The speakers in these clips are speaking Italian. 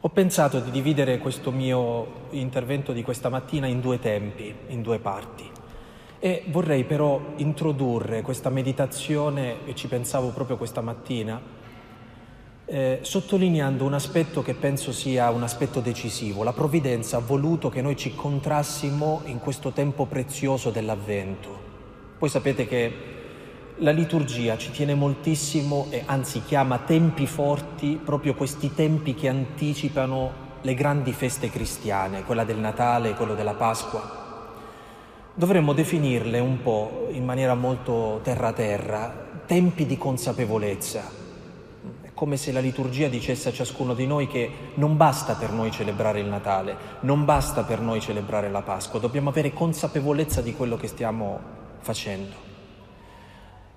Ho pensato di dividere questo mio intervento di questa mattina in due tempi, in due parti. E vorrei però introdurre questa meditazione, e ci pensavo proprio questa mattina, eh, sottolineando un aspetto che penso sia un aspetto decisivo. La provvidenza ha voluto che noi ci contrassimo in questo tempo prezioso dell'avvento. Voi sapete che la liturgia ci tiene moltissimo e anzi chiama tempi forti proprio questi tempi che anticipano le grandi feste cristiane, quella del Natale, quello della Pasqua. Dovremmo definirle un po' in maniera molto terra-terra, tempi di consapevolezza. È come se la liturgia dicesse a ciascuno di noi che non basta per noi celebrare il Natale, non basta per noi celebrare la Pasqua, dobbiamo avere consapevolezza di quello che stiamo facendo.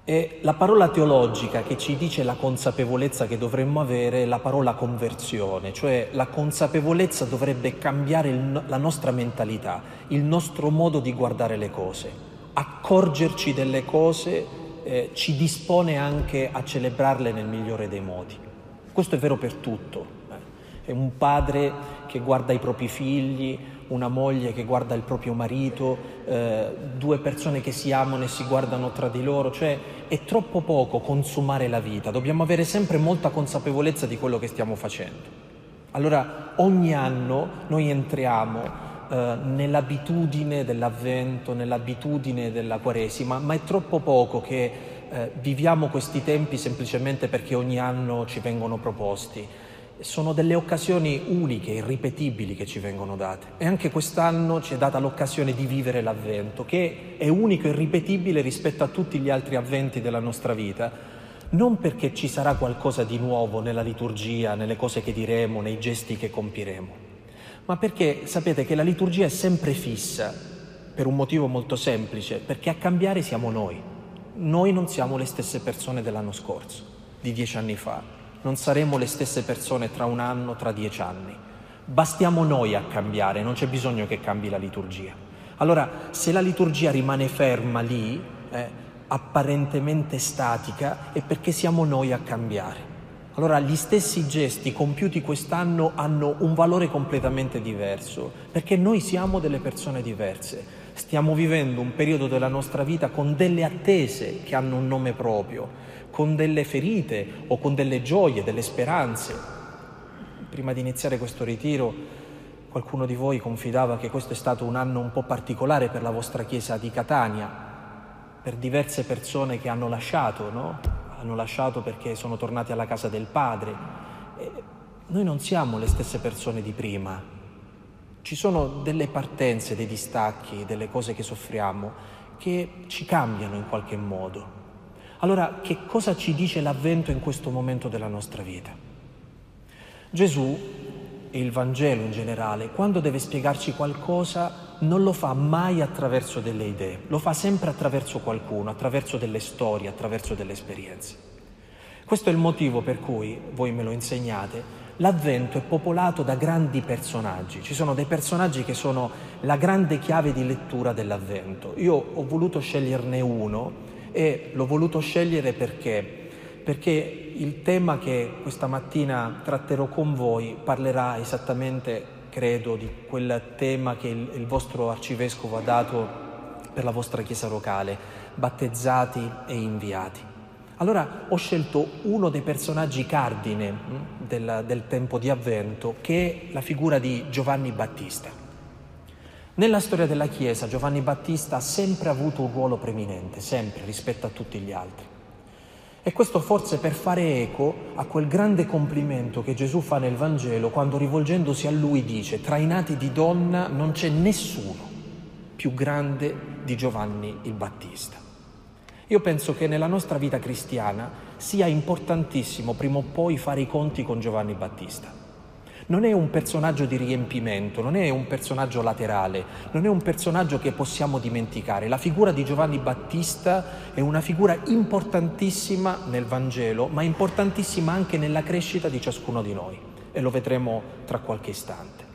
E la parola teologica che ci dice la consapevolezza che dovremmo avere è la parola conversione, cioè la consapevolezza dovrebbe cambiare il, la nostra mentalità, il nostro modo di guardare le cose. Accorgerci delle cose eh, ci dispone anche a celebrarle nel migliore dei modi. Questo è vero per tutto. Eh. È un padre che guarda i propri figli, una moglie che guarda il proprio marito, eh, due persone che si amano e si guardano tra di loro, cioè è troppo poco consumare la vita, dobbiamo avere sempre molta consapevolezza di quello che stiamo facendo. Allora ogni anno noi entriamo eh, nell'abitudine dell'avvento, nell'abitudine della Quaresima, ma è troppo poco che eh, viviamo questi tempi semplicemente perché ogni anno ci vengono proposti sono delle occasioni uniche, irripetibili che ci vengono date. E anche quest'anno ci è data l'occasione di vivere l'avvento, che è unico e irripetibile rispetto a tutti gli altri avventi della nostra vita, non perché ci sarà qualcosa di nuovo nella liturgia, nelle cose che diremo, nei gesti che compiremo, ma perché sapete che la liturgia è sempre fissa, per un motivo molto semplice, perché a cambiare siamo noi. Noi non siamo le stesse persone dell'anno scorso, di dieci anni fa non saremo le stesse persone tra un anno, tra dieci anni. Bastiamo noi a cambiare, non c'è bisogno che cambi la liturgia. Allora, se la liturgia rimane ferma lì, eh, apparentemente statica, è perché siamo noi a cambiare. Allora, gli stessi gesti compiuti quest'anno hanno un valore completamente diverso, perché noi siamo delle persone diverse. Stiamo vivendo un periodo della nostra vita con delle attese che hanno un nome proprio con delle ferite o con delle gioie, delle speranze. Prima di iniziare questo ritiro qualcuno di voi confidava che questo è stato un anno un po' particolare per la vostra chiesa di Catania, per diverse persone che hanno lasciato, no? Hanno lasciato perché sono tornati alla casa del Padre. E noi non siamo le stesse persone di prima. Ci sono delle partenze, dei distacchi, delle cose che soffriamo che ci cambiano in qualche modo. Allora, che cosa ci dice l'avvento in questo momento della nostra vita? Gesù e il Vangelo in generale, quando deve spiegarci qualcosa, non lo fa mai attraverso delle idee, lo fa sempre attraverso qualcuno, attraverso delle storie, attraverso delle esperienze. Questo è il motivo per cui, voi me lo insegnate, l'avvento è popolato da grandi personaggi. Ci sono dei personaggi che sono la grande chiave di lettura dell'avvento. Io ho voluto sceglierne uno e l'ho voluto scegliere perché? Perché il tema che questa mattina tratterò con voi parlerà esattamente, credo, di quel tema che il, il vostro arcivescovo ha dato per la vostra chiesa locale, battezzati e inviati. Allora ho scelto uno dei personaggi cardine hm, del, del tempo di avvento, che è la figura di Giovanni Battista. Nella storia della Chiesa Giovanni Battista ha sempre avuto un ruolo preminente, sempre rispetto a tutti gli altri. E questo forse per fare eco a quel grande complimento che Gesù fa nel Vangelo quando rivolgendosi a lui dice, tra i nati di donna non c'è nessuno più grande di Giovanni il Battista. Io penso che nella nostra vita cristiana sia importantissimo prima o poi fare i conti con Giovanni Battista non è un personaggio di riempimento, non è un personaggio laterale, non è un personaggio che possiamo dimenticare. La figura di Giovanni Battista è una figura importantissima nel Vangelo, ma importantissima anche nella crescita di ciascuno di noi e lo vedremo tra qualche istante.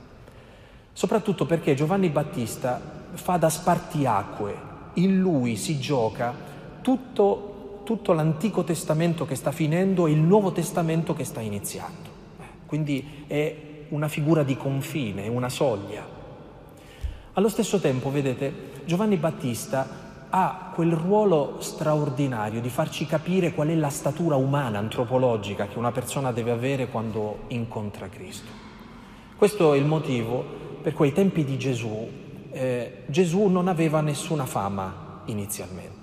Soprattutto perché Giovanni Battista fa da spartiacque, in lui si gioca tutto, tutto l'Antico Testamento che sta finendo e il Nuovo Testamento che sta iniziando. Quindi è una figura di confine, una soglia. Allo stesso tempo, vedete, Giovanni Battista ha quel ruolo straordinario di farci capire qual è la statura umana, antropologica che una persona deve avere quando incontra Cristo. Questo è il motivo per cui ai tempi di Gesù eh, Gesù non aveva nessuna fama inizialmente.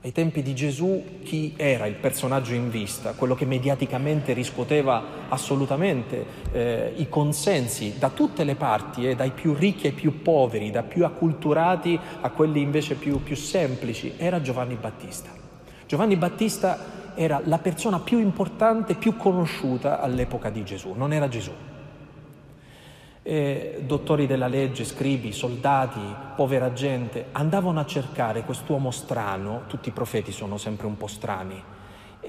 Ai tempi di Gesù chi era il personaggio in vista, quello che mediaticamente riscuoteva assolutamente eh, i consensi da tutte le parti, eh, dai più ricchi ai più poveri, da più acculturati a quelli invece più, più semplici, era Giovanni Battista. Giovanni Battista era la persona più importante, più conosciuta all'epoca di Gesù, non era Gesù eh, dottori della legge, scribi, soldati, povera gente, andavano a cercare quest'uomo strano, tutti i profeti sono sempre un po' strani,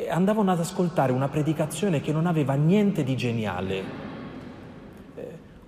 andavano ad ascoltare una predicazione che non aveva niente di geniale.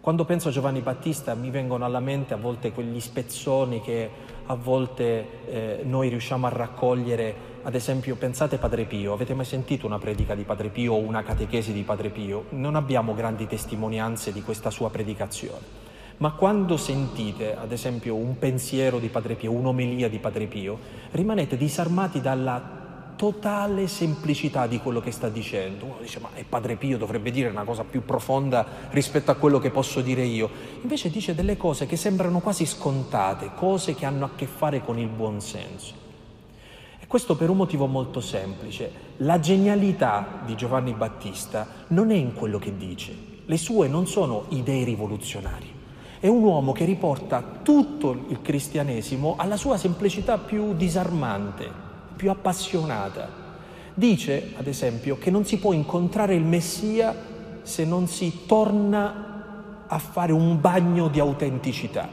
Quando penso a Giovanni Battista mi vengono alla mente a volte quegli spezzoni che a volte eh, noi riusciamo a raccogliere ad esempio, pensate Padre Pio, avete mai sentito una predica di Padre Pio o una catechesi di Padre Pio? Non abbiamo grandi testimonianze di questa sua predicazione. Ma quando sentite, ad esempio, un pensiero di Padre Pio, un'omelia di Padre Pio, rimanete disarmati dalla totale semplicità di quello che sta dicendo. Uno dice, ma è Padre Pio, dovrebbe dire una cosa più profonda rispetto a quello che posso dire io. Invece dice delle cose che sembrano quasi scontate, cose che hanno a che fare con il buon senso. Questo per un motivo molto semplice. La genialità di Giovanni Battista non è in quello che dice. Le sue non sono idee rivoluzionarie. È un uomo che riporta tutto il cristianesimo alla sua semplicità più disarmante, più appassionata. Dice, ad esempio, che non si può incontrare il Messia se non si torna a fare un bagno di autenticità,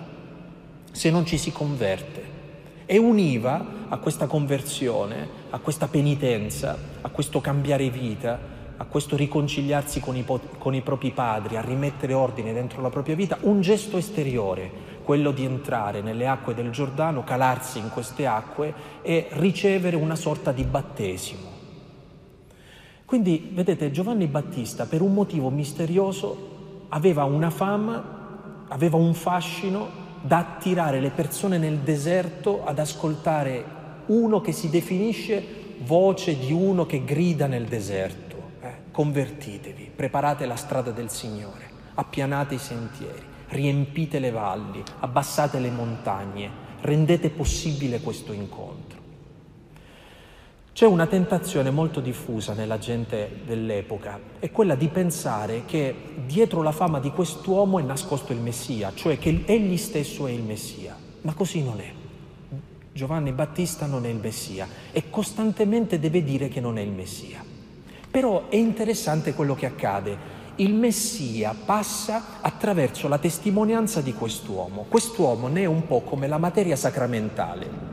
se non ci si converte e univa a questa conversione, a questa penitenza, a questo cambiare vita, a questo riconciliarsi con i, con i, propri padri, a rimettere ordine dentro la propria vita, un gesto esteriore, quello di entrare nelle acque del Giordano, calarsi in queste acque e ricevere una sorta di battesimo. Quindi, vedete, Giovanni Battista, per un motivo misterioso, aveva una fama, aveva un fascino da attirare le persone nel deserto ad ascoltare uno che si definisce voce di uno che grida nel deserto. Eh? Convertitevi, preparate la strada del Signore, appianate i sentieri, riempite le valli, abbassate le montagne, rendete possibile questo incontro. C'è una tentazione molto diffusa nella gente dell'epoca, è quella di pensare che dietro la fama di quest'uomo è nascosto il Messia, cioè che egli stesso è il Messia, ma così non è. Giovanni Battista non è il Messia e costantemente deve dire che non è il Messia. Però è interessante quello che accade. Il Messia passa attraverso la testimonianza di quest'uomo. Quest'uomo ne è un po' come la materia sacramentale.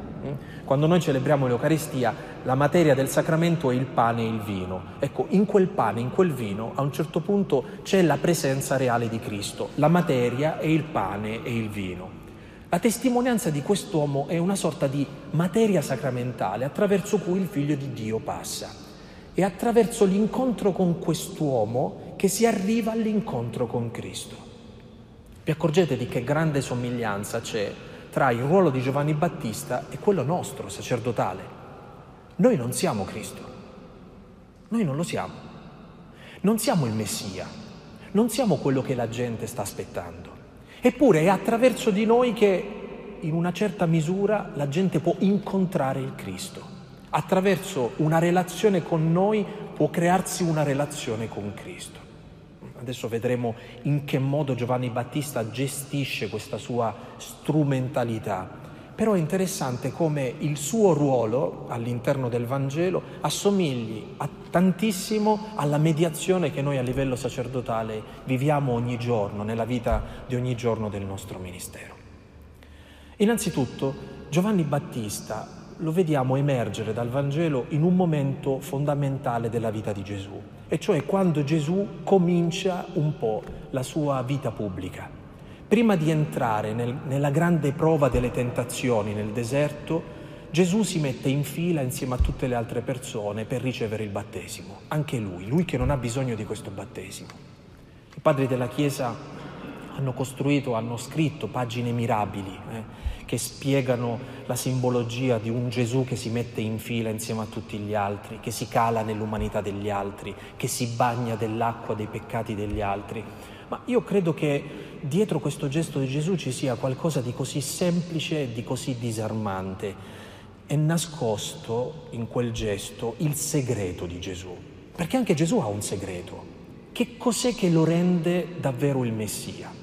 Quando noi celebriamo l'Eucaristia, la materia del sacramento è il pane e il vino. Ecco, in quel pane, in quel vino, a un certo punto c'è la presenza reale di Cristo. La materia è il pane e il vino. La testimonianza di quest'uomo è una sorta di materia sacramentale attraverso cui il figlio di Dio passa. È attraverso l'incontro con quest'uomo che si arriva all'incontro con Cristo. Vi accorgete di che grande somiglianza c'è tra il ruolo di Giovanni Battista e quello nostro, sacerdotale. Noi non siamo Cristo, noi non lo siamo, non siamo il Messia, non siamo quello che la gente sta aspettando. Eppure è attraverso di noi che in una certa misura la gente può incontrare il Cristo. Attraverso una relazione con noi può crearsi una relazione con Cristo. Adesso vedremo in che modo Giovanni Battista gestisce questa sua strumentalità. Però è interessante come il suo ruolo all'interno del Vangelo assomigli a tantissimo alla mediazione che noi a livello sacerdotale viviamo ogni giorno, nella vita di ogni giorno del nostro ministero. Innanzitutto Giovanni Battista lo vediamo emergere dal Vangelo in un momento fondamentale della vita di Gesù e cioè quando Gesù comincia un po' la sua vita pubblica. Prima di entrare nel, nella grande prova delle tentazioni nel deserto, Gesù si mette in fila insieme a tutte le altre persone per ricevere il battesimo, anche lui, lui che non ha bisogno di questo battesimo. I padri della Chiesa hanno costruito, hanno scritto pagine mirabili eh, che spiegano la simbologia di un Gesù che si mette in fila insieme a tutti gli altri, che si cala nell'umanità degli altri, che si bagna dell'acqua dei peccati degli altri. Ma io credo che dietro questo gesto di Gesù ci sia qualcosa di così semplice e di così disarmante. È nascosto in quel gesto il segreto di Gesù, perché anche Gesù ha un segreto. Che cos'è che lo rende davvero il Messia?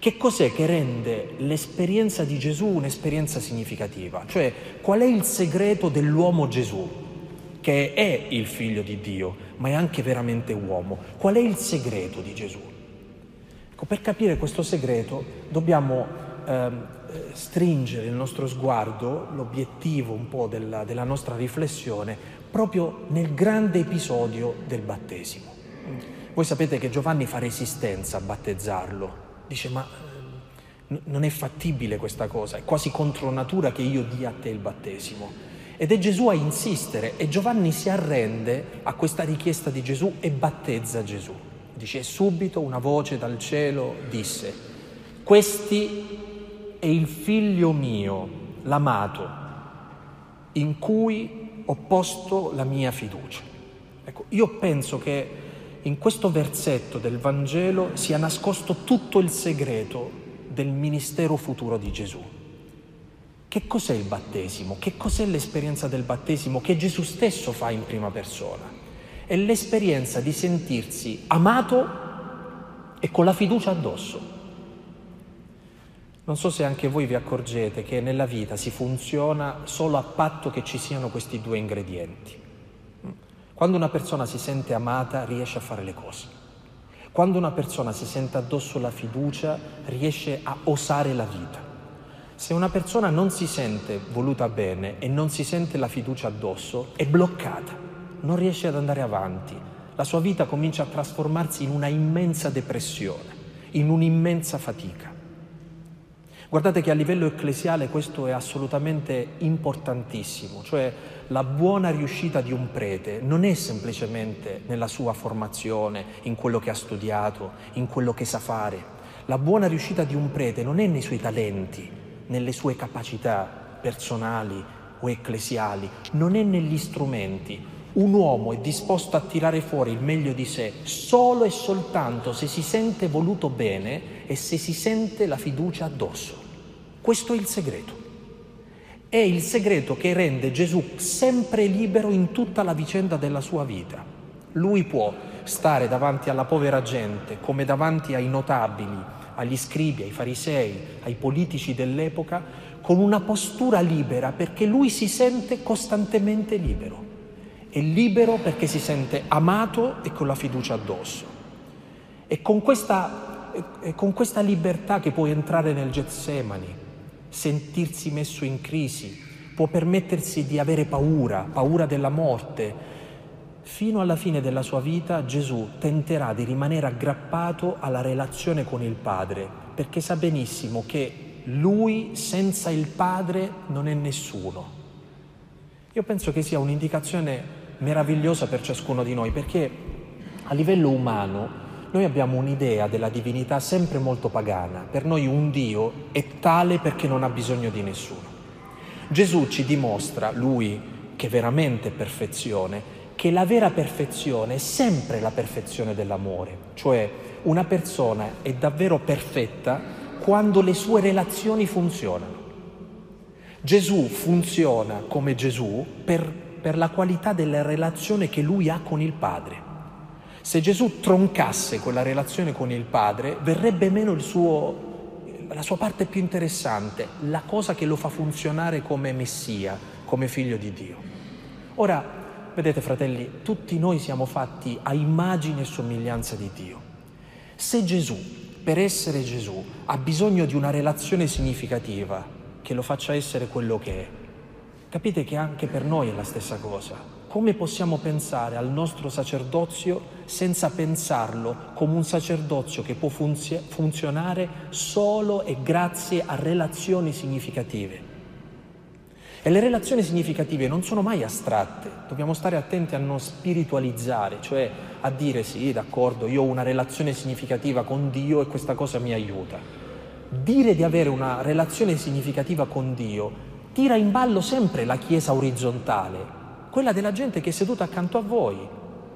Che cos'è che rende l'esperienza di Gesù un'esperienza significativa? Cioè, qual è il segreto dell'uomo Gesù, che è il figlio di Dio, ma è anche veramente uomo? Qual è il segreto di Gesù? Ecco, per capire questo segreto dobbiamo eh, stringere il nostro sguardo, l'obiettivo un po' della, della nostra riflessione, proprio nel grande episodio del battesimo. Voi sapete che Giovanni fa resistenza a battezzarlo, dice ma eh, non è fattibile questa cosa, è quasi contro natura che io dia a te il battesimo. Ed è Gesù a insistere e Giovanni si arrende a questa richiesta di Gesù e battezza Gesù. Dice, subito una voce dal cielo disse, questi è il figlio mio, l'amato, in cui ho posto la mia fiducia. Ecco, io penso che in questo versetto del Vangelo sia nascosto tutto il segreto del ministero futuro di Gesù. Che cos'è il battesimo? Che cos'è l'esperienza del battesimo che Gesù stesso fa in prima persona? è l'esperienza di sentirsi amato e con la fiducia addosso. Non so se anche voi vi accorgete che nella vita si funziona solo a patto che ci siano questi due ingredienti. Quando una persona si sente amata riesce a fare le cose. Quando una persona si sente addosso la fiducia riesce a osare la vita. Se una persona non si sente voluta bene e non si sente la fiducia addosso, è bloccata non riesce ad andare avanti, la sua vita comincia a trasformarsi in una immensa depressione, in un'immensa fatica. Guardate che a livello ecclesiale questo è assolutamente importantissimo, cioè la buona riuscita di un prete non è semplicemente nella sua formazione, in quello che ha studiato, in quello che sa fare. La buona riuscita di un prete non è nei suoi talenti, nelle sue capacità personali o ecclesiali, non è negli strumenti, un uomo è disposto a tirare fuori il meglio di sé solo e soltanto se si sente voluto bene e se si sente la fiducia addosso. Questo è il segreto. È il segreto che rende Gesù sempre libero in tutta la vicenda della sua vita. Lui può stare davanti alla povera gente come davanti ai notabili, agli scribi, ai farisei, ai politici dell'epoca, con una postura libera perché lui si sente costantemente libero è libero perché si sente amato e con la fiducia addosso. E con questa, con questa libertà che può entrare nel Getsemani, sentirsi messo in crisi, può permettersi di avere paura, paura della morte. Fino alla fine della sua vita Gesù tenterà di rimanere aggrappato alla relazione con il Padre, perché sa benissimo che lui senza il Padre non è nessuno. Io penso che sia un'indicazione meravigliosa per ciascuno di noi, perché a livello umano noi abbiamo un'idea della divinità sempre molto pagana. Per noi un Dio è tale perché non ha bisogno di nessuno. Gesù ci dimostra, lui che veramente è perfezione, che la vera perfezione è sempre la perfezione dell'amore, cioè una persona è davvero perfetta quando le sue relazioni funzionano. Gesù funziona come Gesù per per la qualità della relazione che lui ha con il Padre. Se Gesù troncasse quella relazione con il Padre, verrebbe meno suo, la sua parte più interessante, la cosa che lo fa funzionare come Messia, come figlio di Dio. Ora, vedete fratelli, tutti noi siamo fatti a immagine e somiglianza di Dio. Se Gesù, per essere Gesù, ha bisogno di una relazione significativa che lo faccia essere quello che è, Capite che anche per noi è la stessa cosa. Come possiamo pensare al nostro sacerdozio senza pensarlo come un sacerdozio che può funzio- funzionare solo e grazie a relazioni significative? E le relazioni significative non sono mai astratte, dobbiamo stare attenti a non spiritualizzare, cioè a dire sì, d'accordo, io ho una relazione significativa con Dio e questa cosa mi aiuta. Dire di avere una relazione significativa con Dio tira in ballo sempre la Chiesa orizzontale, quella della gente che è seduta accanto a voi,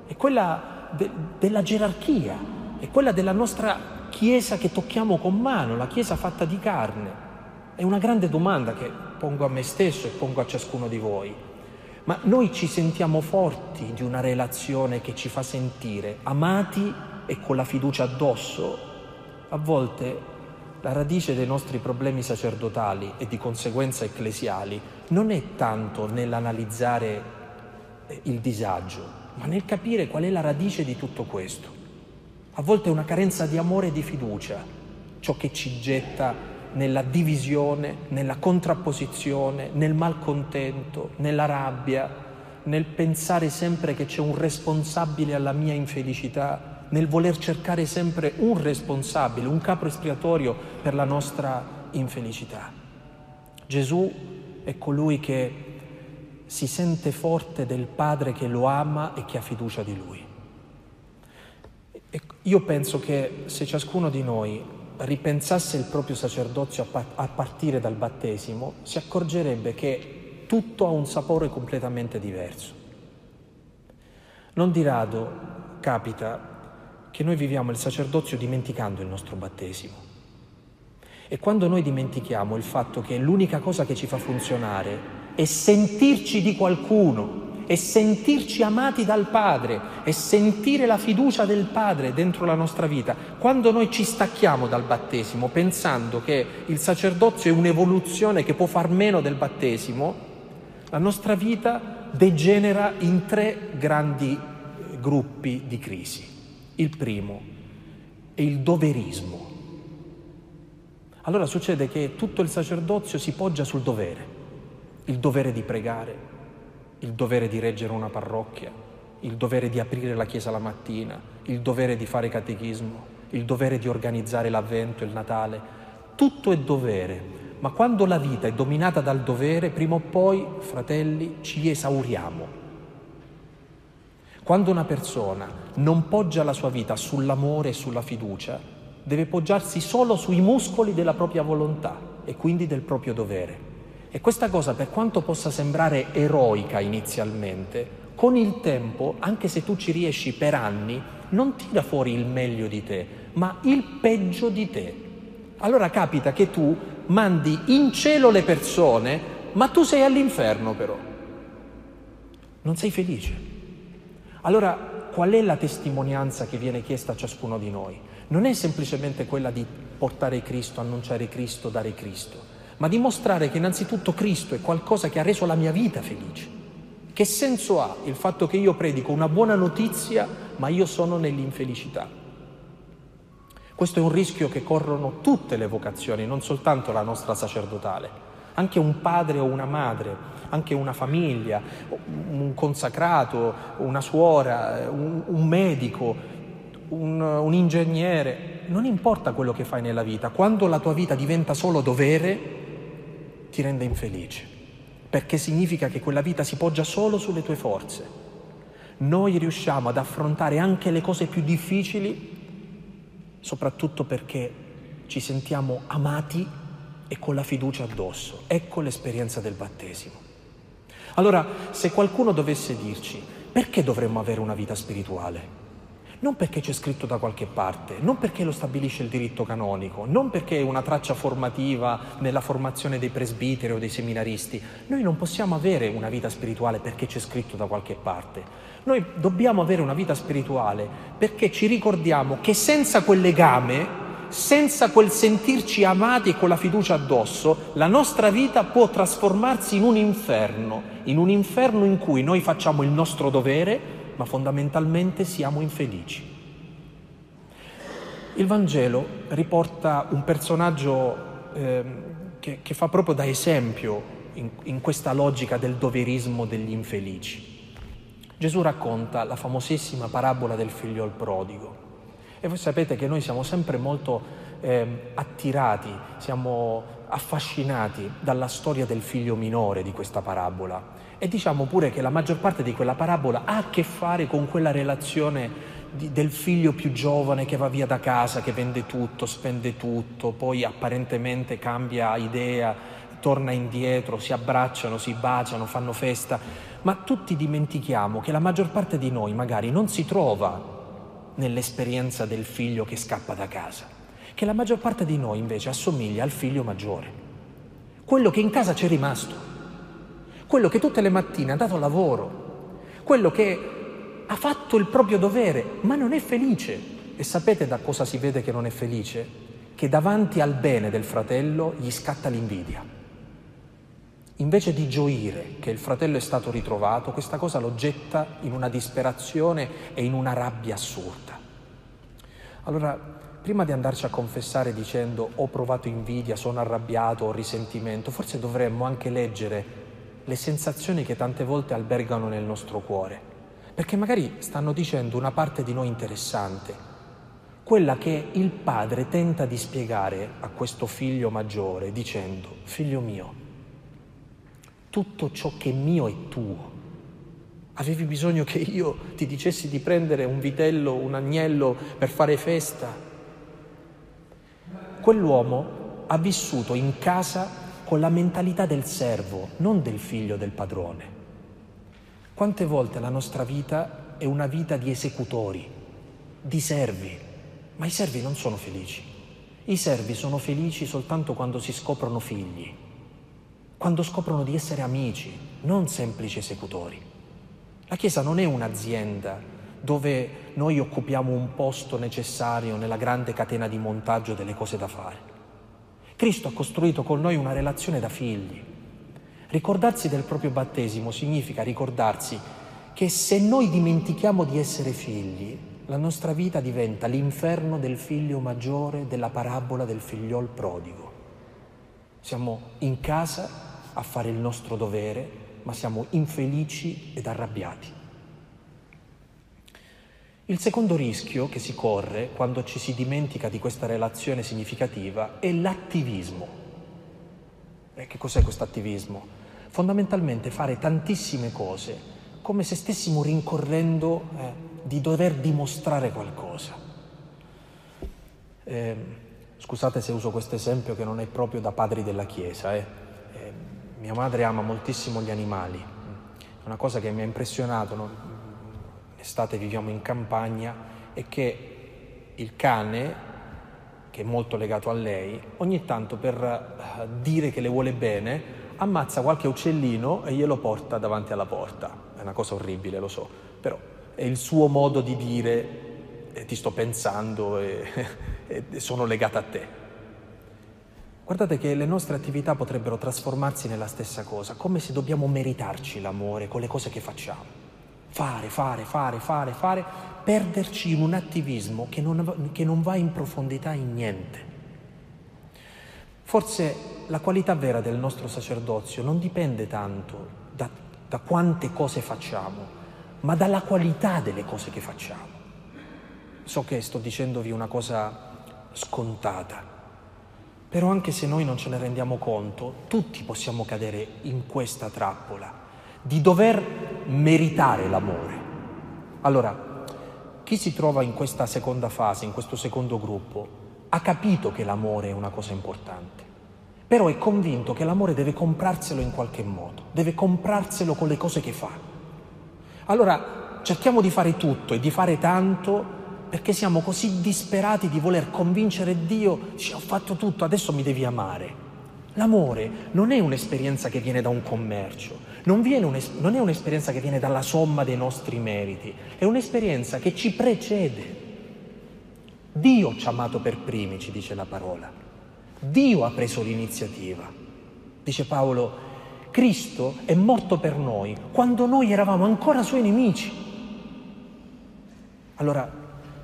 è quella de- della gerarchia, è quella della nostra Chiesa che tocchiamo con mano, la Chiesa fatta di carne. È una grande domanda che pongo a me stesso e pongo a ciascuno di voi. Ma noi ci sentiamo forti di una relazione che ci fa sentire amati e con la fiducia addosso? A volte la radice dei nostri problemi sacerdotali e di conseguenza ecclesiali non è tanto nell'analizzare il disagio, ma nel capire qual è la radice di tutto questo. A volte è una carenza di amore e di fiducia, ciò che ci getta nella divisione, nella contrapposizione, nel malcontento, nella rabbia, nel pensare sempre che c'è un responsabile alla mia infelicità, nel voler cercare sempre un responsabile, un capo espiatorio per la nostra infelicità. Gesù è colui che si sente forte del Padre che lo ama e che ha fiducia di Lui. E io penso che se ciascuno di noi ripensasse il proprio sacerdozio a partire dal battesimo, si accorgerebbe che tutto ha un sapore completamente diverso. Non di rado capita che noi viviamo il sacerdozio dimenticando il nostro battesimo. E quando noi dimentichiamo il fatto che l'unica cosa che ci fa funzionare è sentirci di qualcuno, e sentirci amati dal Padre e sentire la fiducia del Padre dentro la nostra vita. Quando noi ci stacchiamo dal battesimo pensando che il sacerdozio è un'evoluzione che può far meno del battesimo, la nostra vita degenera in tre grandi gruppi di crisi. Il primo è il doverismo. Allora succede che tutto il sacerdozio si poggia sul dovere, il dovere di pregare, il dovere di reggere una parrocchia, il dovere di aprire la chiesa la mattina, il dovere di fare catechismo, il dovere di organizzare l'avvento, il Natale. Tutto è dovere, ma quando la vita è dominata dal dovere, prima o poi, fratelli, ci esauriamo. Quando una persona non poggia la sua vita sull'amore e sulla fiducia, deve poggiarsi solo sui muscoli della propria volontà e quindi del proprio dovere. E questa cosa, per quanto possa sembrare eroica inizialmente, con il tempo, anche se tu ci riesci per anni, non tira fuori il meglio di te, ma il peggio di te. Allora capita che tu mandi in cielo le persone, ma tu sei all'inferno però. Non sei felice. Allora qual è la testimonianza che viene chiesta a ciascuno di noi? Non è semplicemente quella di portare Cristo, annunciare Cristo, dare Cristo ma dimostrare che innanzitutto Cristo è qualcosa che ha reso la mia vita felice. Che senso ha il fatto che io predico una buona notizia, ma io sono nell'infelicità? Questo è un rischio che corrono tutte le vocazioni, non soltanto la nostra sacerdotale. Anche un padre o una madre, anche una famiglia, un consacrato, una suora, un, un medico, un, un ingegnere, non importa quello che fai nella vita, quando la tua vita diventa solo dovere, ti rende infelice, perché significa che quella vita si poggia solo sulle tue forze. Noi riusciamo ad affrontare anche le cose più difficili, soprattutto perché ci sentiamo amati e con la fiducia addosso. Ecco l'esperienza del battesimo. Allora, se qualcuno dovesse dirci, perché dovremmo avere una vita spirituale? Non perché c'è scritto da qualche parte, non perché lo stabilisce il diritto canonico, non perché è una traccia formativa nella formazione dei presbiteri o dei seminaristi. Noi non possiamo avere una vita spirituale perché c'è scritto da qualche parte. Noi dobbiamo avere una vita spirituale perché ci ricordiamo che senza quel legame, senza quel sentirci amati e con la fiducia addosso, la nostra vita può trasformarsi in un inferno, in un inferno in cui noi facciamo il nostro dovere, ma fondamentalmente siamo infelici. Il Vangelo riporta un personaggio eh, che, che, fa proprio da esempio in, in questa logica del doverismo degli infelici. Gesù racconta la famosissima parabola del figliol prodigo. E voi sapete che noi siamo sempre molto eh, attirati, siamo affascinati dalla storia del figlio minore di questa parabola. E diciamo pure che la maggior parte di quella parabola ha a che fare con quella relazione di, del figlio più giovane che va via da casa, che vende tutto, spende tutto, poi apparentemente cambia idea, torna indietro, si abbracciano, si baciano, fanno festa, ma tutti dimentichiamo che la maggior parte di noi magari non si trova nell'esperienza del figlio che scappa da casa, che la maggior parte di noi invece assomiglia al figlio maggiore, quello che in casa c'è rimasto, quello che tutte le mattine è andato a lavoro, quello che ha fatto il proprio dovere, ma non è felice. E sapete da cosa si vede che non è felice? Che davanti al bene del fratello gli scatta l'invidia. Invece di gioire che il fratello è stato ritrovato, questa cosa lo getta in una disperazione e in una rabbia assurda. Allora, prima di andarci a confessare dicendo ho provato invidia, sono arrabbiato, ho risentimento, forse dovremmo anche leggere le sensazioni che tante volte albergano nel nostro cuore perché magari stanno dicendo una parte di noi interessante, quella che il padre tenta di spiegare a questo figlio maggiore dicendo, figlio mio, tutto ciò che è mio è tuo. Avevi bisogno che io ti dicessi di prendere un vitello, un agnello per fare festa? Quell'uomo ha vissuto in casa con la mentalità del servo, non del figlio del padrone. Quante volte la nostra vita è una vita di esecutori, di servi, ma i servi non sono felici. I servi sono felici soltanto quando si scoprono figli, quando scoprono di essere amici, non semplici esecutori. La Chiesa non è un'azienda dove noi occupiamo un posto necessario nella grande catena di montaggio delle cose da fare. Cristo ha costruito con noi una relazione da figli, Ricordarsi del proprio battesimo significa ricordarsi che se noi dimentichiamo di essere figli, la nostra vita diventa l'inferno del figlio maggiore della parabola del figliol prodigo. Siamo in casa a fare il nostro dovere, ma siamo infelici ed arrabbiati. Il secondo rischio che si corre quando ci si dimentica di questa relazione significativa è l'attivismo. E che cos'è questo attivismo? fondamentalmente fare tantissime cose come se stessimo rincorrendo eh, di dover dimostrare qualcosa. Eh, scusate se uso questo esempio che non è proprio da padri della Chiesa. Eh. eh mia madre ama moltissimo gli animali. È una cosa che mi ha impressionato. No? Estate viviamo in campagna e che il cane, che è molto legato a lei, ogni tanto per eh, dire che le vuole bene, ammazza qualche uccellino e glielo porta davanti alla porta. È una cosa orribile, lo so, però è il suo modo di dire eh, ti sto pensando e, e sono legata a te. Guardate che le nostre attività potrebbero trasformarsi nella stessa cosa, come se dobbiamo meritarci l'amore con le cose che facciamo. Fare, fare, fare, fare, fare, perderci in un attivismo che non, che non va in profondità in niente. Forse la qualità vera del nostro sacerdozio non dipende tanto da, da quante cose facciamo, ma dalla qualità delle cose che facciamo. So che sto dicendovi una cosa scontata, però anche se noi non ce ne rendiamo conto, tutti possiamo cadere in questa trappola di dover meritare l'amore. Allora, chi si trova in questa seconda fase, in questo secondo gruppo, ha capito che l'amore è una cosa importante però è convinto che l'amore deve comprarselo in qualche modo, deve comprarselo con le cose che fa. Allora cerchiamo di fare tutto e di fare tanto perché siamo così disperati di voler convincere Dio, dice ho fatto tutto, adesso mi devi amare. L'amore non è un'esperienza che viene da un commercio, non, non è un'esperienza che viene dalla somma dei nostri meriti, è un'esperienza che ci precede. Dio ci ha amato per primi, ci dice la parola. Dio ha preso l'iniziativa. Dice Paolo, Cristo è morto per noi quando noi eravamo ancora suoi nemici. Allora,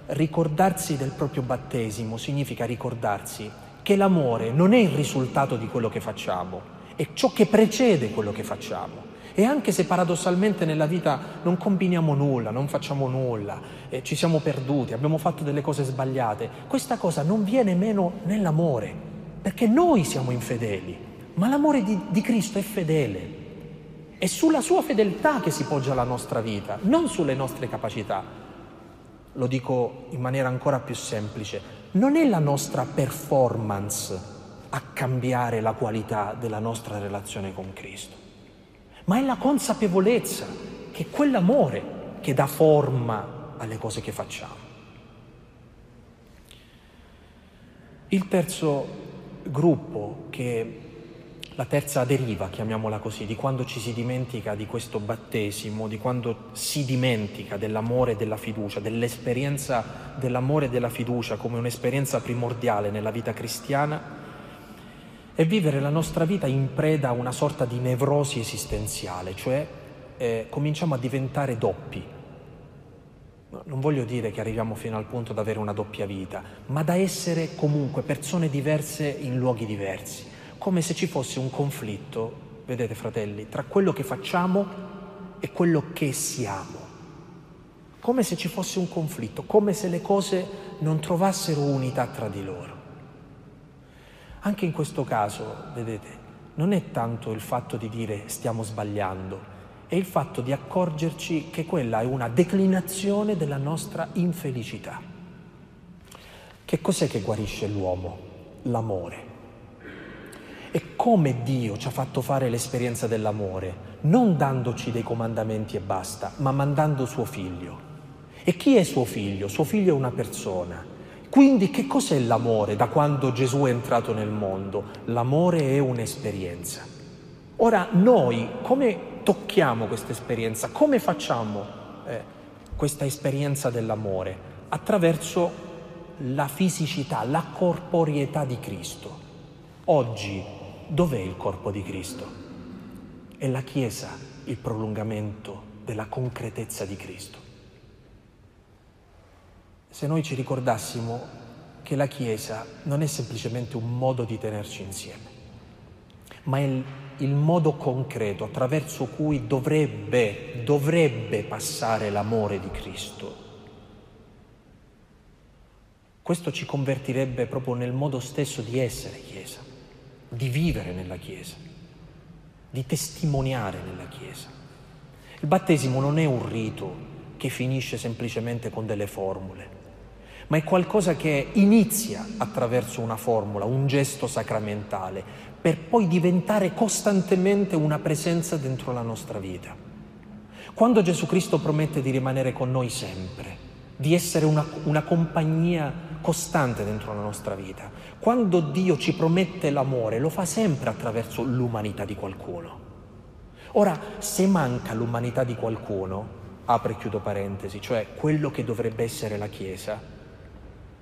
ricordarsi del proprio battesimo significa ricordarsi che l'amore non è il risultato di quello che facciamo, è ciò che precede quello che facciamo. E anche se paradossalmente nella vita non combiniamo nulla, non facciamo nulla, eh, ci siamo perduti, abbiamo fatto delle cose sbagliate, questa cosa non viene meno nell'amore, perché noi siamo infedeli, ma l'amore di, di Cristo è fedele. È sulla sua fedeltà che si poggia la nostra vita, non sulle nostre capacità. Lo dico in maniera ancora più semplice, non è la nostra performance a cambiare la qualità della nostra relazione con Cristo ma è la consapevolezza che è quell'amore che dà forma alle cose che facciamo. Il terzo gruppo, che la terza deriva, chiamiamola così, di quando ci si dimentica di questo battesimo, di quando si dimentica dell'amore e della fiducia, dell'esperienza dell'amore e della fiducia come un'esperienza primordiale nella vita cristiana, è vivere la nostra vita in preda a una sorta di nevrosi esistenziale, cioè eh, cominciamo a diventare doppi. Non voglio dire che arriviamo fino al punto da avere una doppia vita, ma da essere comunque persone diverse in luoghi diversi, come se ci fosse un conflitto, vedete fratelli, tra quello che facciamo e quello che siamo. Come se ci fosse un conflitto, come se le cose non trovassero unità tra di loro. Anche in questo caso, vedete, non è tanto il fatto di dire stiamo sbagliando, è il fatto di accorgerci che quella è una declinazione della nostra infelicità. Che cos'è che guarisce l'uomo? L'amore. E come Dio ci ha fatto fare l'esperienza dell'amore, non dandoci dei comandamenti e basta, ma mandando suo figlio. E chi è suo figlio? Suo figlio è una persona quindi che cos'è l'amore da quando Gesù è entrato nel mondo? L'amore è un'esperienza. Ora noi come tocchiamo questa esperienza? Come facciamo eh, questa esperienza dell'amore? Attraverso la fisicità, la corporeità di Cristo. Oggi dov'è il corpo di Cristo? È la Chiesa il prolungamento della concretezza di Cristo se noi ci ricordassimo che la Chiesa non è semplicemente un modo di tenerci insieme, ma è il, il modo concreto attraverso cui dovrebbe, dovrebbe passare l'amore di Cristo. Questo ci convertirebbe proprio nel modo stesso di essere Chiesa, di vivere nella Chiesa, di testimoniare nella Chiesa. Il battesimo non è un rito che finisce semplicemente con delle formule ma è qualcosa che inizia attraverso una formula, un gesto sacramentale, per poi diventare costantemente una presenza dentro la nostra vita. Quando Gesù Cristo promette di rimanere con noi sempre, di essere una, una compagnia costante dentro la nostra vita, quando Dio ci promette l'amore, lo fa sempre attraverso l'umanità di qualcuno. Ora, se manca l'umanità di qualcuno, apre e chiudo parentesi, cioè quello che dovrebbe essere la Chiesa,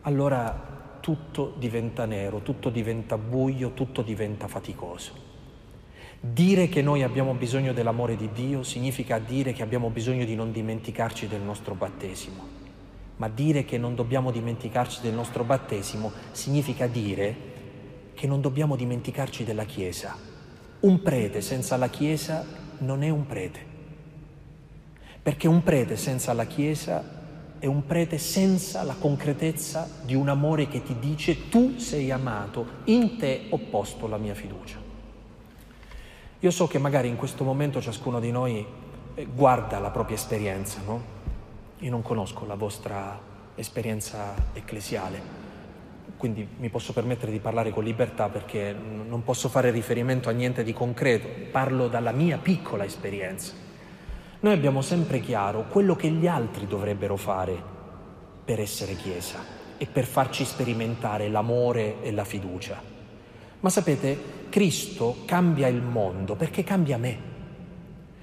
allora tutto diventa nero, tutto diventa buio, tutto diventa faticoso. Dire che noi abbiamo bisogno dell'amore di Dio significa dire che abbiamo bisogno di non dimenticarci del nostro battesimo. Ma dire che non dobbiamo dimenticarci del nostro battesimo significa dire che non dobbiamo dimenticarci della Chiesa. Un prete senza la Chiesa non è un prete. Perché un prete senza la Chiesa è un prete senza la concretezza di un amore che ti dice tu sei amato, in te ho posto la mia fiducia. Io so che magari in questo momento ciascuno di noi eh, guarda la propria esperienza, no? Io non conosco la vostra esperienza ecclesiale, quindi mi posso permettere di parlare con libertà perché non posso fare riferimento a niente di concreto, parlo dalla mia piccola esperienza. Noi abbiamo sempre chiaro quello che gli altri dovrebbero fare per essere Chiesa e per farci sperimentare l'amore e la fiducia. Ma sapete, Cristo cambia il mondo perché cambia me.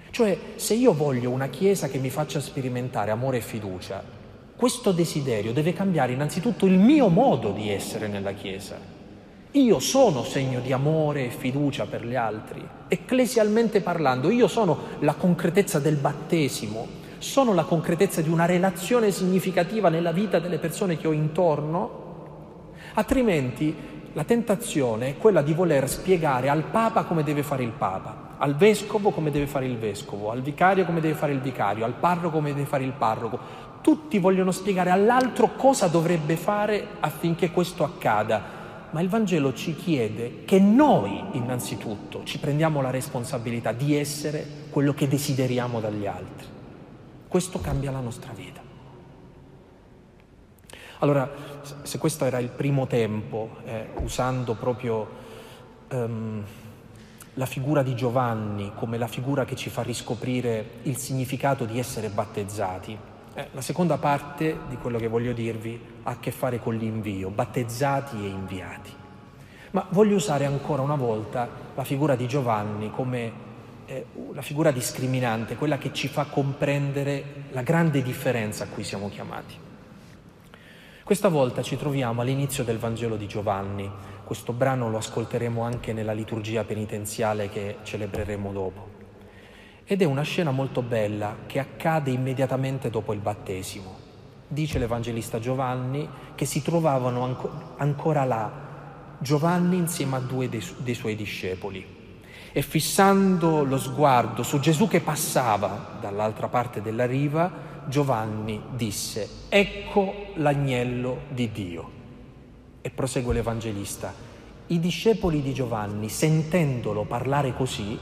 Cioè, se io voglio una Chiesa che mi faccia sperimentare amore e fiducia, questo desiderio deve cambiare innanzitutto il mio modo di essere nella Chiesa. Io sono segno di amore e fiducia per gli altri. Ecclesialmente parlando, io sono la concretezza del battesimo, sono la concretezza di una relazione significativa nella vita delle persone che ho intorno. Altrimenti la tentazione è quella di voler spiegare al Papa come deve fare il Papa, al vescovo come deve fare il vescovo, al vicario come deve fare il vicario, al parroco come deve fare il parroco. Tutti vogliono spiegare all'altro cosa dovrebbe fare affinché questo accada. Ma il Vangelo ci chiede che noi innanzitutto ci prendiamo la responsabilità di essere quello che desideriamo dagli altri. Questo cambia la nostra vita. Allora, se questo era il primo tempo, eh, usando proprio um, la figura di Giovanni come la figura che ci fa riscoprire il significato di essere battezzati, eh, la seconda parte di quello che voglio dirvi ha a che fare con l'invio, battezzati e inviati. Ma voglio usare ancora una volta la figura di Giovanni come eh, la figura discriminante, quella che ci fa comprendere la grande differenza a cui siamo chiamati. Questa volta ci troviamo all'inizio del Vangelo di Giovanni. Questo brano lo ascolteremo anche nella liturgia penitenziale che celebreremo dopo. Ed è una scena molto bella che accade immediatamente dopo il battesimo. Dice l'Evangelista Giovanni che si trovavano anco, ancora là Giovanni insieme a due dei, dei suoi discepoli e fissando lo sguardo su Gesù che passava dall'altra parte della riva, Giovanni disse, ecco l'agnello di Dio. E prosegue l'Evangelista. I discepoli di Giovanni, sentendolo parlare così,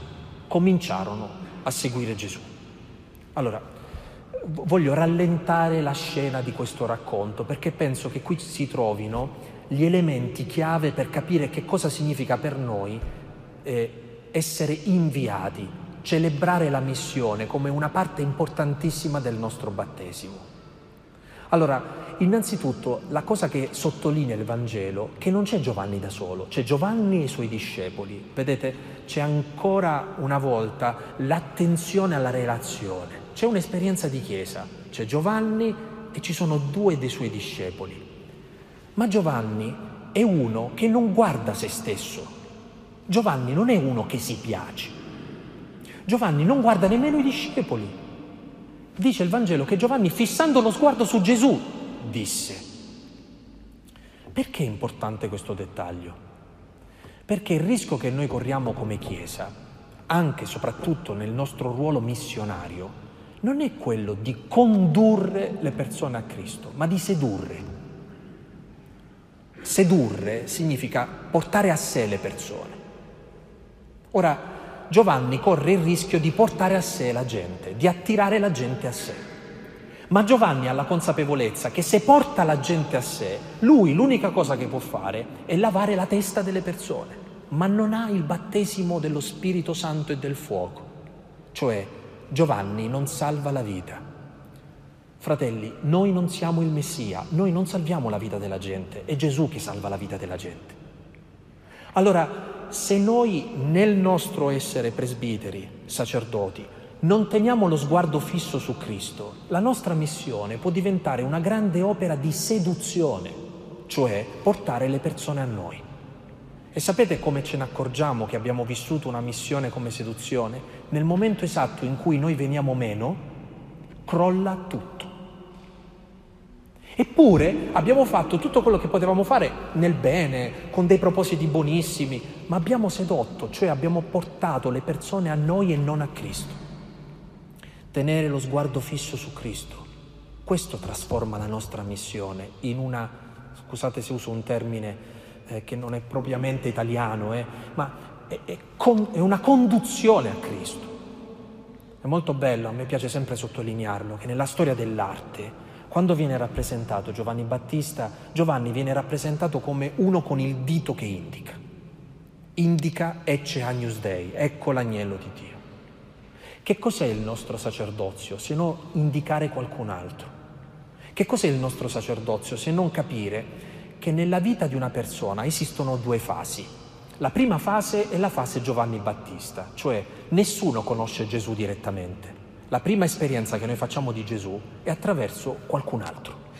cominciarono a seguire Gesù. Allora, voglio rallentare la scena di questo racconto perché penso che qui si trovino gli elementi chiave per capire che cosa significa per noi eh, essere inviati celebrare la missione come una parte importantissima del nostro battesimo. Allora, innanzitutto la cosa che sottolinea il Vangelo è che non c'è Giovanni da solo, c'è Giovanni e i suoi discepoli. Vedete, c'è ancora una volta l'attenzione alla relazione. C'è un'esperienza di chiesa, c'è Giovanni e ci sono due dei suoi discepoli. Ma Giovanni è uno che non guarda se stesso. Giovanni non è uno che si piace. Giovanni non guarda nemmeno i discepoli. Dice il Vangelo che Giovanni, fissando lo sguardo su Gesù, disse. Perché è importante questo dettaglio? Perché il rischio che noi corriamo come Chiesa, anche e soprattutto nel nostro ruolo missionario, non è quello di condurre le persone a Cristo, ma di sedurre. Sedurre significa portare a sé le persone. Ora, Giovanni corre il rischio di portare a sé la gente, di attirare la gente a sé. Ma Giovanni ha la consapevolezza che se porta la gente a sé, lui l'unica cosa che può fare è lavare la testa delle persone, ma non ha il battesimo dello Spirito Santo e del fuoco. Cioè Giovanni non salva la vita. Fratelli, noi non siamo il Messia, noi non salviamo la vita della gente, è Gesù che salva la vita della gente. Allora se noi nel nostro essere presbiteri, sacerdoti, non teniamo lo sguardo fisso su Cristo, la nostra missione può diventare una grande opera di seduzione, cioè portare le persone a noi. E sapete come ce ne accorgiamo che abbiamo vissuto una missione come seduzione? Nel momento esatto in cui noi veniamo meno, crolla tutto. Eppure abbiamo fatto tutto quello che potevamo fare nel bene, con dei propositi buonissimi, ma abbiamo sedotto, cioè abbiamo portato le persone a noi e non a Cristo. Tenere lo sguardo fisso su Cristo, questo trasforma la nostra missione in una, scusate se uso un termine eh, che non è propriamente italiano, eh, ma è, è, con, è una conduzione a Cristo. È molto bello, a me piace sempre sottolinearlo, che nella storia dell'arte, quando viene rappresentato Giovanni Battista, Giovanni viene rappresentato come uno con il dito che indica. Indica Ecce Agnus Dei, ecco l'agnello di Dio. Che cos'è il nostro sacerdozio se non indicare qualcun altro? Che cos'è il nostro sacerdozio se non capire che nella vita di una persona esistono due fasi? La prima fase è la fase Giovanni Battista, cioè nessuno conosce Gesù direttamente. La prima esperienza che noi facciamo di Gesù è attraverso qualcun altro.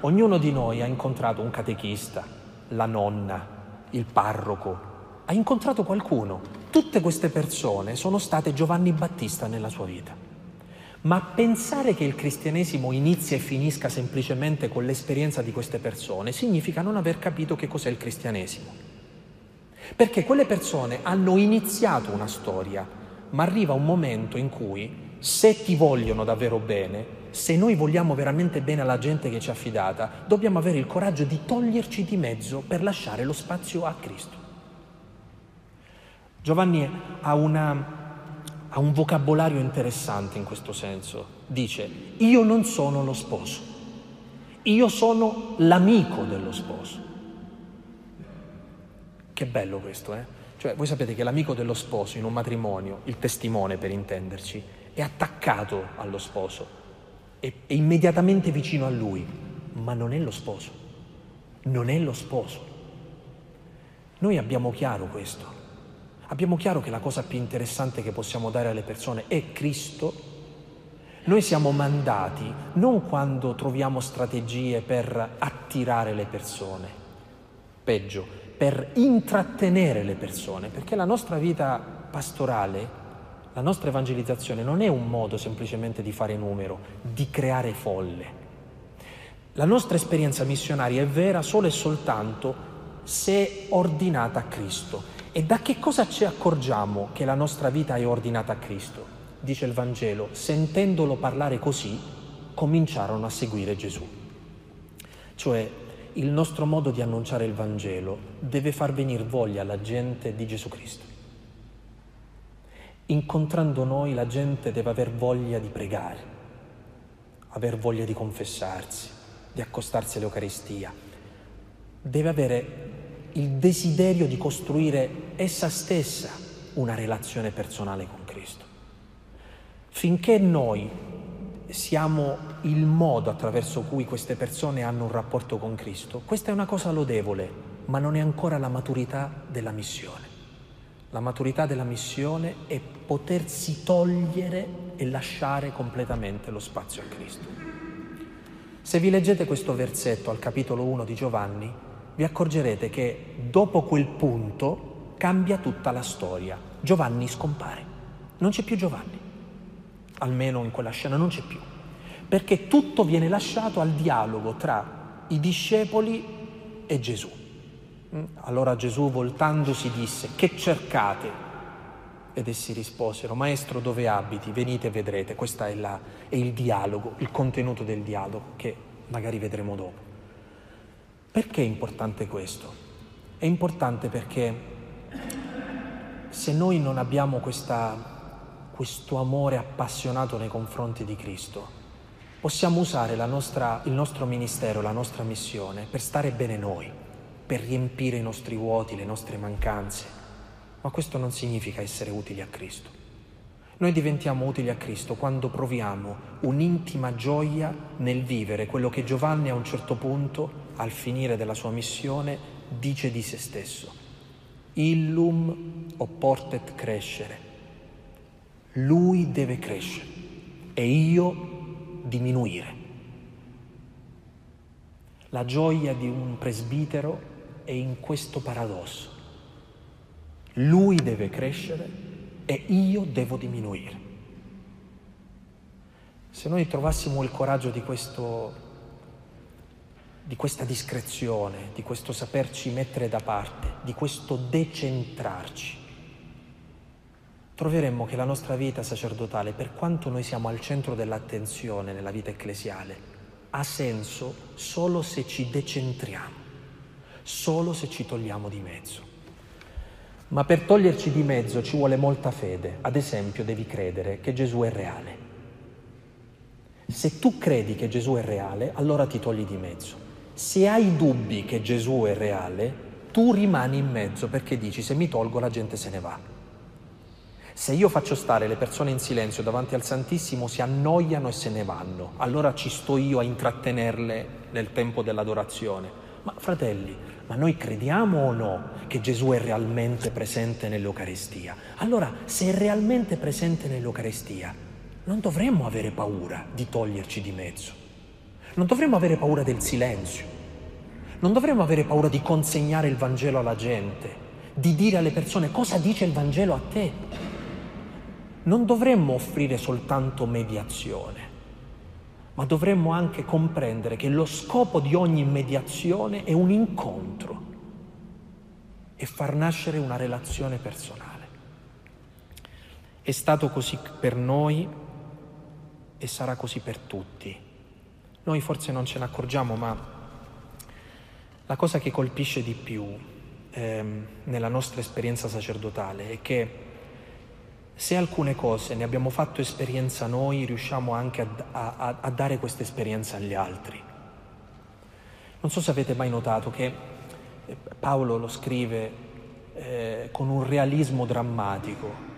Ognuno di noi ha incontrato un catechista, la nonna, il parroco, ha incontrato qualcuno. Tutte queste persone sono state Giovanni Battista nella sua vita. Ma pensare che il cristianesimo inizia e finisca semplicemente con l'esperienza di queste persone significa non aver capito che cos'è il cristianesimo. Perché quelle persone hanno iniziato una storia, ma arriva un momento in cui se ti vogliono davvero bene, se noi vogliamo veramente bene alla gente che ci ha affidata, dobbiamo avere il coraggio di toglierci di mezzo per lasciare lo spazio a Cristo. Giovanni ha, una, ha un vocabolario interessante in questo senso. Dice, io non sono lo sposo, io sono l'amico dello sposo. Che bello questo, eh? Cioè, voi sapete che l'amico dello sposo in un matrimonio, il testimone per intenderci, è attaccato allo sposo è, è immediatamente vicino a lui, ma non è lo sposo, non è lo sposo. Noi abbiamo chiaro questo, abbiamo chiaro che la cosa più interessante che possiamo dare alle persone è Cristo. Noi siamo mandati non quando troviamo strategie per attirare le persone, peggio, per intrattenere le persone, perché la nostra vita pastorale la nostra evangelizzazione non è un modo semplicemente di fare numero, di creare folle. La nostra esperienza missionaria è vera solo e soltanto se ordinata a Cristo. E da che cosa ci accorgiamo che la nostra vita è ordinata a Cristo? Dice il Vangelo, sentendolo parlare così, cominciarono a seguire Gesù. Cioè, il nostro modo di annunciare il Vangelo deve far venire voglia alla gente di Gesù Cristo. Incontrando noi la gente deve aver voglia di pregare, aver voglia di confessarsi, di accostarsi all'Eucaristia, deve avere il desiderio di costruire essa stessa una relazione personale con Cristo. Finché noi siamo il modo attraverso cui queste persone hanno un rapporto con Cristo, questa è una cosa lodevole, ma non è ancora la maturità della missione. La maturità della missione è potersi togliere e lasciare completamente lo spazio a Cristo. Se vi leggete questo versetto al capitolo 1 di Giovanni, vi accorgerete che dopo quel punto cambia tutta la storia. Giovanni scompare, non c'è più Giovanni, almeno in quella scena non c'è più, perché tutto viene lasciato al dialogo tra i discepoli e Gesù. Allora Gesù voltandosi disse, che cercate? Ed essi risposero, Maestro dove abiti? Venite e vedrete. Questo è, è il dialogo, il contenuto del dialogo che magari vedremo dopo. Perché è importante questo? È importante perché se noi non abbiamo questa, questo amore appassionato nei confronti di Cristo, possiamo usare nostra, il nostro ministero, la nostra missione per stare bene noi per riempire i nostri vuoti, le nostre mancanze, ma questo non significa essere utili a Cristo. Noi diventiamo utili a Cristo quando proviamo un'intima gioia nel vivere quello che Giovanni a un certo punto, al finire della sua missione, dice di se stesso. Illum opportet crescere. Lui deve crescere e io diminuire. La gioia di un presbitero è in questo paradosso. Lui deve crescere e io devo diminuire. Se noi trovassimo il coraggio di, questo, di questa discrezione, di questo saperci mettere da parte, di questo decentrarci, troveremmo che la nostra vita sacerdotale, per quanto noi siamo al centro dell'attenzione nella vita ecclesiale, ha senso solo se ci decentriamo solo se ci togliamo di mezzo. Ma per toglierci di mezzo ci vuole molta fede. Ad esempio devi credere che Gesù è reale. Se tu credi che Gesù è reale, allora ti togli di mezzo. Se hai dubbi che Gesù è reale, tu rimani in mezzo perché dici se mi tolgo la gente se ne va. Se io faccio stare le persone in silenzio davanti al Santissimo si annoiano e se ne vanno, allora ci sto io a intrattenerle nel tempo dell'adorazione. Ma fratelli, ma noi crediamo o no che Gesù è realmente presente nell'Eucaristia? Allora, se è realmente presente nell'Eucaristia, non dovremmo avere paura di toglierci di mezzo. Non dovremmo avere paura del silenzio. Non dovremmo avere paura di consegnare il Vangelo alla gente, di dire alle persone cosa dice il Vangelo a te. Non dovremmo offrire soltanto mediazione ma dovremmo anche comprendere che lo scopo di ogni mediazione è un incontro. E far nascere una relazione personale. È stato così per noi e sarà così per tutti. Noi forse non ce ne accorgiamo, ma la cosa che colpisce di più ehm, nella nostra esperienza sacerdotale è che se alcune cose ne abbiamo fatto esperienza noi, riusciamo anche a, a, a dare questa esperienza agli altri. Non so se avete mai notato che eh, Paolo lo scrive eh, con un realismo drammatico.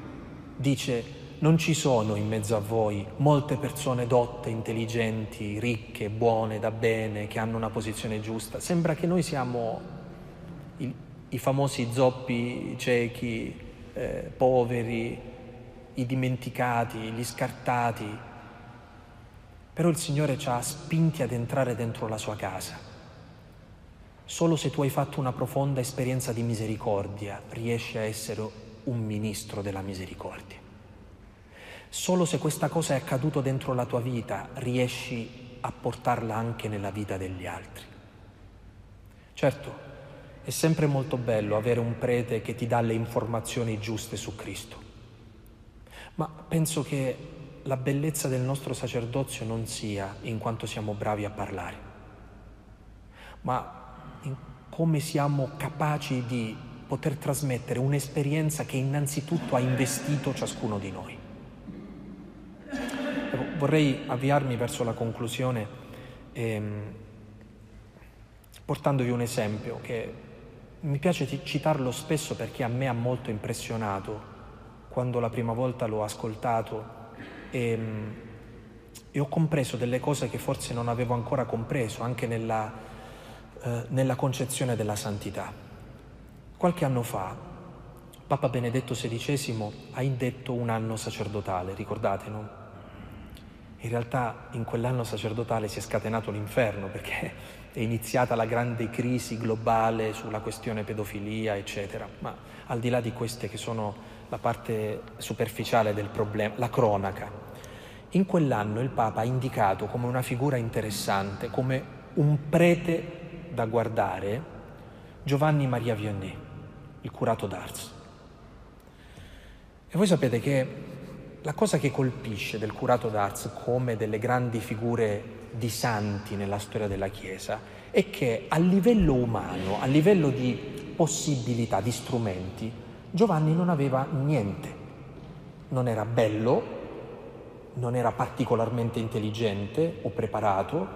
Dice, non ci sono in mezzo a voi molte persone dotte, intelligenti, ricche, buone, da bene, che hanno una posizione giusta. Sembra che noi siamo i, i famosi zoppi ciechi, eh, poveri, i dimenticati, gli scartati. Però il Signore ci ha spinti ad entrare dentro la sua casa. Solo se tu hai fatto una profonda esperienza di misericordia riesci a essere un ministro della misericordia. Solo se questa cosa è accaduto dentro la tua vita riesci a portarla anche nella vita degli altri. Certo, è sempre molto bello avere un prete che ti dà le informazioni giuste su Cristo, ma penso che la bellezza del nostro sacerdozio non sia in quanto siamo bravi a parlare, ma in come siamo capaci di poter trasmettere un'esperienza che innanzitutto ha investito ciascuno di noi. Vorrei avviarmi verso la conclusione ehm, portandovi un esempio che mi piace citarlo spesso perché a me ha molto impressionato quando la prima volta l'ho ascoltato e, ehm, e ho compreso delle cose che forse non avevo ancora compreso anche nella, eh, nella concezione della santità. Qualche anno fa Papa Benedetto XVI ha indetto un anno sacerdotale, ricordate, no? In realtà in quell'anno sacerdotale si è scatenato l'inferno perché è iniziata la grande crisi globale sulla questione pedofilia, eccetera. Ma al di là di queste che sono la parte superficiale del problema, la cronaca, in quell'anno il Papa ha indicato come una figura interessante, come un prete da guardare, Giovanni Maria Vianney, il curato d'Ars. E voi sapete che la cosa che colpisce del curato d'Ars come delle grandi figure di santi nella storia della Chiesa è che a livello umano, a livello di possibilità, di strumenti, Giovanni non aveva niente. Non era bello, non era particolarmente intelligente o preparato,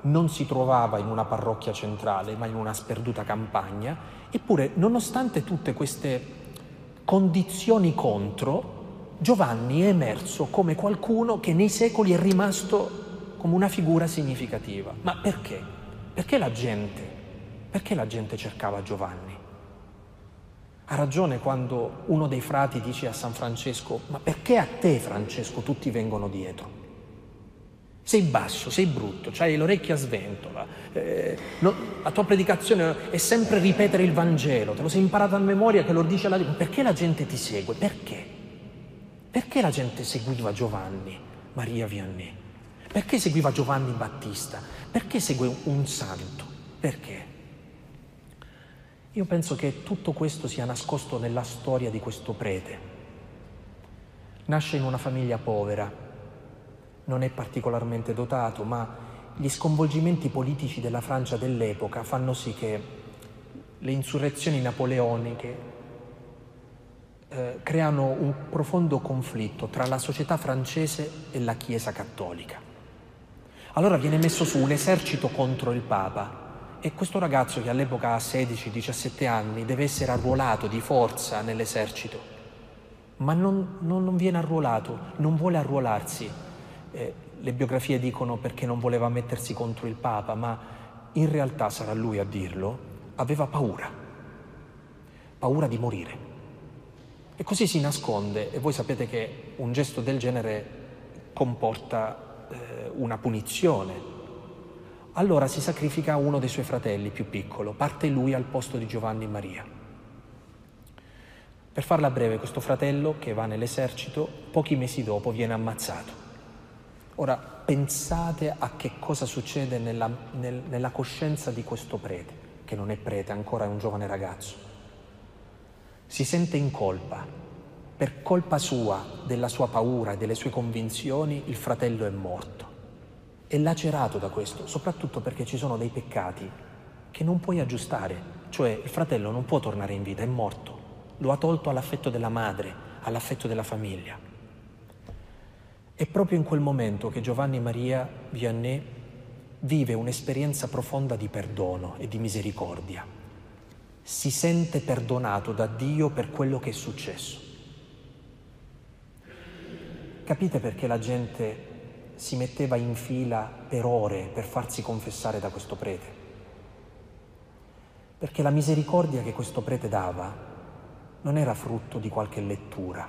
non si trovava in una parrocchia centrale, ma in una sperduta campagna, eppure nonostante tutte queste condizioni contro, Giovanni è emerso come qualcuno che nei secoli è rimasto come una figura significativa. Ma perché? Perché la gente, perché la gente cercava Giovanni? Ha ragione quando uno dei frati dice a San Francesco, ma perché a te Francesco tutti vengono dietro? Sei basso, sei brutto, hai l'orecchia sventola, eh, no, la tua predicazione è sempre ripetere il Vangelo, te lo sei imparato a memoria che lo dice la... Perché la gente ti segue? Perché? Perché la gente seguiva Giovanni, Maria Vianney? Perché seguiva Giovanni Battista? Perché segue un santo? Perché? Io penso che tutto questo sia nascosto nella storia di questo prete. Nasce in una famiglia povera, non è particolarmente dotato, ma gli sconvolgimenti politici della Francia dell'epoca fanno sì che le insurrezioni napoleoniche eh, creano un profondo conflitto tra la società francese e la Chiesa cattolica. Allora viene messo su un esercito contro il Papa e questo ragazzo che all'epoca ha 16-17 anni deve essere arruolato di forza nell'esercito, ma non, non, non viene arruolato, non vuole arruolarsi. Eh, le biografie dicono perché non voleva mettersi contro il Papa, ma in realtà sarà lui a dirlo, aveva paura, paura di morire. E così si nasconde e voi sapete che un gesto del genere comporta eh, una punizione. Allora si sacrifica uno dei suoi fratelli più piccolo, parte lui al posto di Giovanni e Maria. Per farla breve, questo fratello che va nell'esercito, pochi mesi dopo viene ammazzato. Ora pensate a che cosa succede nella, nel, nella coscienza di questo prete, che non è prete, ancora è un giovane ragazzo Si sente in colpa. Per colpa sua, della sua paura e delle sue convinzioni, il fratello è morto. È lacerato da questo, soprattutto perché ci sono dei peccati che non puoi aggiustare. Cioè il fratello non può tornare in vita, è morto. Lo ha tolto all'affetto della madre, all'affetto della famiglia. È proprio in quel momento che Giovanni Maria Vianney vive un'esperienza profonda di perdono e di misericordia. Si sente perdonato da Dio per quello che è successo. Capite perché la gente si metteva in fila per ore per farsi confessare da questo prete? Perché la misericordia che questo prete dava non era frutto di qualche lettura,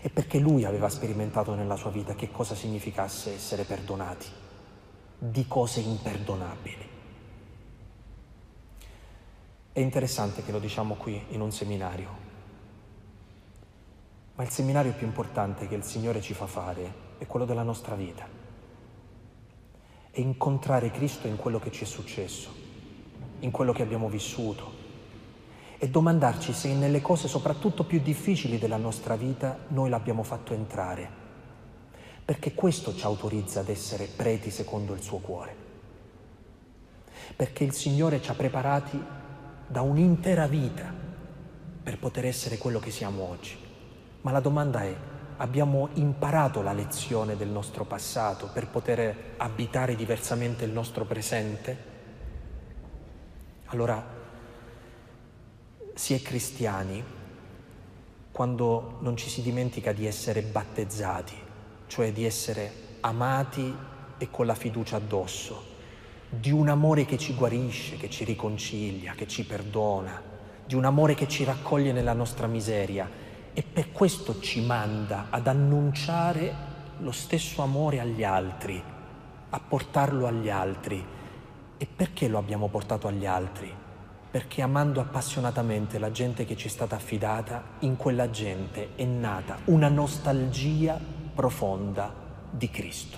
è perché lui aveva sperimentato nella sua vita che cosa significasse essere perdonati di cose imperdonabili. È interessante che lo diciamo qui in un seminario, ma il seminario più importante che il Signore ci fa fare è quello della nostra vita. È incontrare Cristo in quello che ci è successo, in quello che abbiamo vissuto e domandarci se nelle cose soprattutto più difficili della nostra vita noi l'abbiamo fatto entrare perché questo ci autorizza ad essere preti secondo il suo cuore. Perché il Signore ci ha preparati da un'intera vita per poter essere quello che siamo oggi. Ma la domanda è, abbiamo imparato la lezione del nostro passato per poter abitare diversamente il nostro presente? Allora, si è cristiani quando non ci si dimentica di essere battezzati cioè di essere amati e con la fiducia addosso, di un amore che ci guarisce, che ci riconcilia, che ci perdona, di un amore che ci raccoglie nella nostra miseria e per questo ci manda ad annunciare lo stesso amore agli altri, a portarlo agli altri. E perché lo abbiamo portato agli altri? Perché amando appassionatamente la gente che ci è stata affidata, in quella gente è nata una nostalgia profonda di Cristo.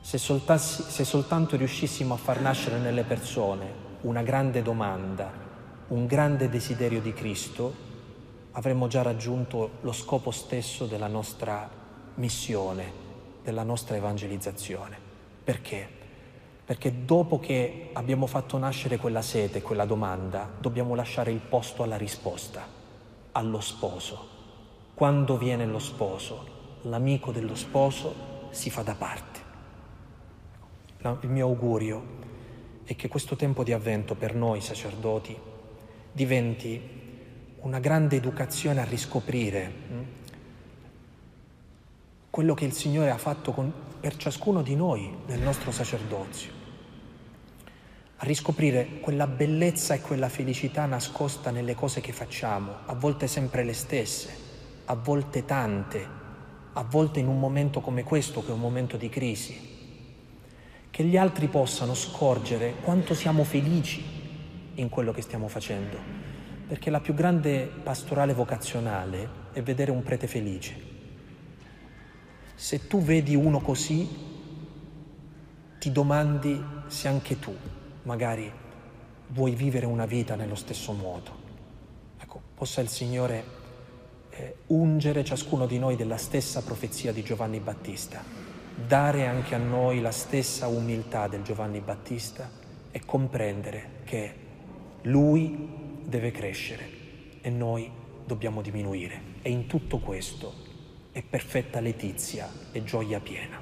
Se, se soltanto riuscissimo a far nascere nelle persone una grande domanda, un grande desiderio di Cristo, avremmo già raggiunto lo scopo stesso della nostra missione, della nostra evangelizzazione. Perché? Perché dopo che abbiamo fatto nascere quella sete, quella domanda, dobbiamo lasciare il posto alla risposta, allo sposo. Quando viene lo sposo? l'amico dello sposo si fa da parte. Il mio augurio è che questo tempo di avvento per noi sacerdoti diventi una grande educazione a riscoprire hm, quello che il Signore ha fatto con, per ciascuno di noi nel nostro sacerdozio, a riscoprire quella bellezza e quella felicità nascosta nelle cose che facciamo, a volte sempre le stesse, a volte tante, a volte in un momento come questo, che è un momento di crisi, che gli altri possano scorgere quanto siamo felici in quello che stiamo facendo, perché la più grande pastorale vocazionale è vedere un prete felice. Se tu vedi uno così, ti domandi se anche tu magari vuoi vivere una vita nello stesso modo. Ecco, possa il Signore eh, ungere ciascuno di noi della stessa profezia di Giovanni Battista, dare anche a noi la stessa umiltà del Giovanni Battista e comprendere che lui deve crescere e noi dobbiamo diminuire. E in tutto questo è perfetta letizia e gioia piena.